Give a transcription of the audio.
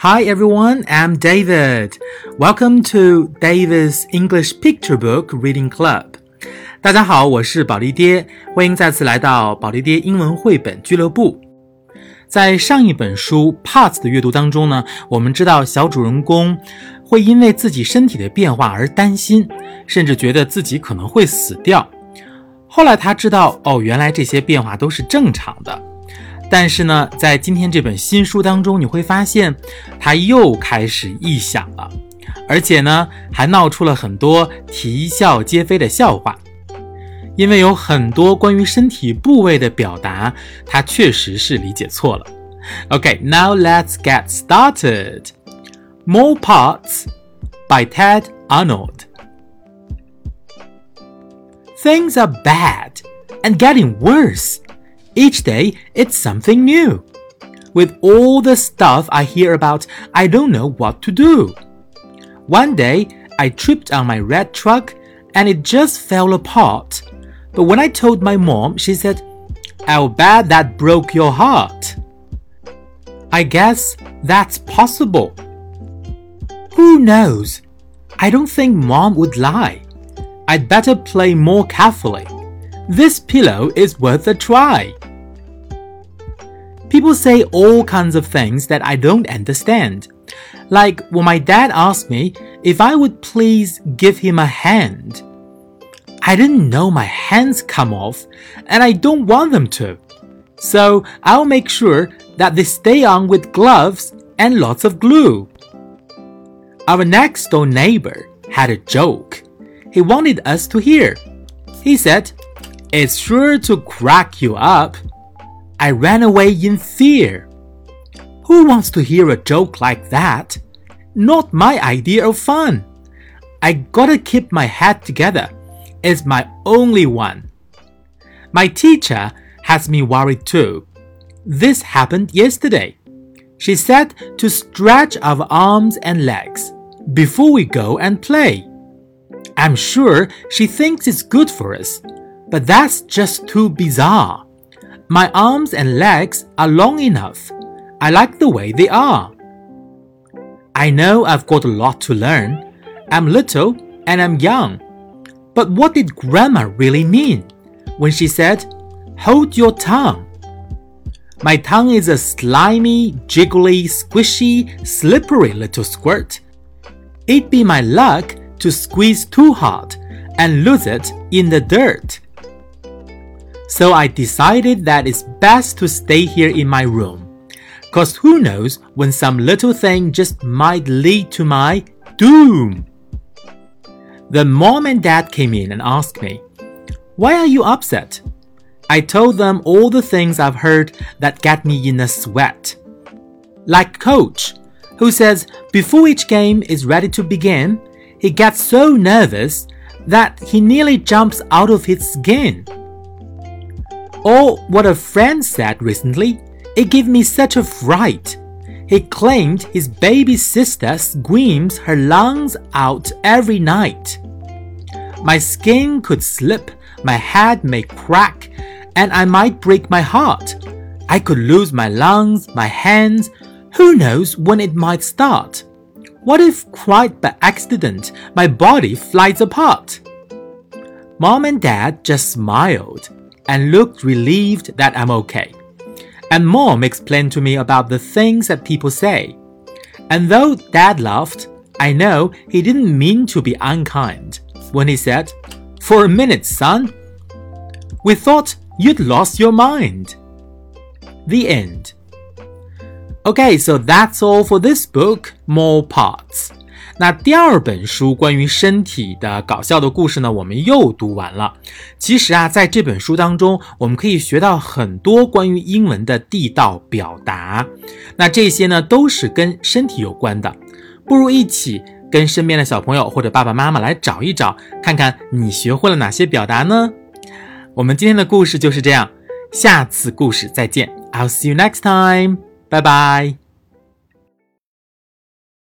Hi everyone, I'm David. Welcome to David's English Picture Book Reading Club. 大家好，我是宝莉爹，欢迎再次来到宝莉爹英文绘本俱乐部。在上一本书 Parts 的阅读当中呢，我们知道小主人公会因为自己身体的变化而担心，甚至觉得自己可能会死掉。后来他知道，哦，原来这些变化都是正常的。但是呢，在今天这本新书当中，你会发现他又开始臆想了，而且呢，还闹出了很多啼笑皆非的笑话。因为有很多关于身体部位的表达，他确实是理解错了。Okay, now let's get started. More Parts by Tedd Arnold. Things are bad and getting worse. Each day, it's something new. With all the stuff I hear about, I don't know what to do. One day, I tripped on my red truck and it just fell apart. But when I told my mom, she said, I'll bet that broke your heart. I guess that's possible. Who knows? I don't think mom would lie. I'd better play more carefully. This pillow is worth a try. People say all kinds of things that I don't understand. Like when my dad asked me if I would please give him a hand. I didn't know my hands come off, and I don't want them to. So I'll make sure that they stay on with gloves and lots of glue. Our next door neighbor had a joke. He wanted us to hear. He said, It's sure to crack you up. I ran away in fear. Who wants to hear a joke like that? Not my idea of fun. I gotta keep my head together. It's my only one. My teacher has me worried too. This happened yesterday. She said to stretch our arms and legs before we go and play. I'm sure she thinks it's good for us, but that's just too bizarre. My arms and legs are long enough. I like the way they are. I know I've got a lot to learn. I'm little and I'm young. But what did Grandma really mean when she said, Hold your tongue? My tongue is a slimy, jiggly, squishy, slippery little squirt. It'd be my luck to squeeze too hard and lose it in the dirt. So I decided that it's best to stay here in my room. Cause who knows when some little thing just might lead to my doom. Then mom and dad came in and asked me, Why are you upset? I told them all the things I've heard that get me in a sweat. Like coach, who says before each game is ready to begin, he gets so nervous that he nearly jumps out of his skin. Or what a friend said recently, it gave me such a fright. He claimed his baby sister screams her lungs out every night. My skin could slip, my head may crack, and I might break my heart. I could lose my lungs, my hands. Who knows when it might start? What if, quite by accident, my body flies apart? Mom and Dad just smiled and looked relieved that I'm okay. And Mom explained to me about the things that people say. And though Dad laughed, I know he didn't mean to be unkind when he said, For a minute, son, we thought you'd lost your mind. The end. Okay, so that's all for this book, More Parts. 那第二本书关于身体的搞笑的故事呢，我们又读完了。其实啊，在这本书当中，我们可以学到很多关于英文的地道表达。那这些呢，都是跟身体有关的。不如一起跟身边的小朋友或者爸爸妈妈来找一找，看看你学会了哪些表达呢？我们今天的故事就是这样，下次故事再见。I'll see you next time. Bye bye.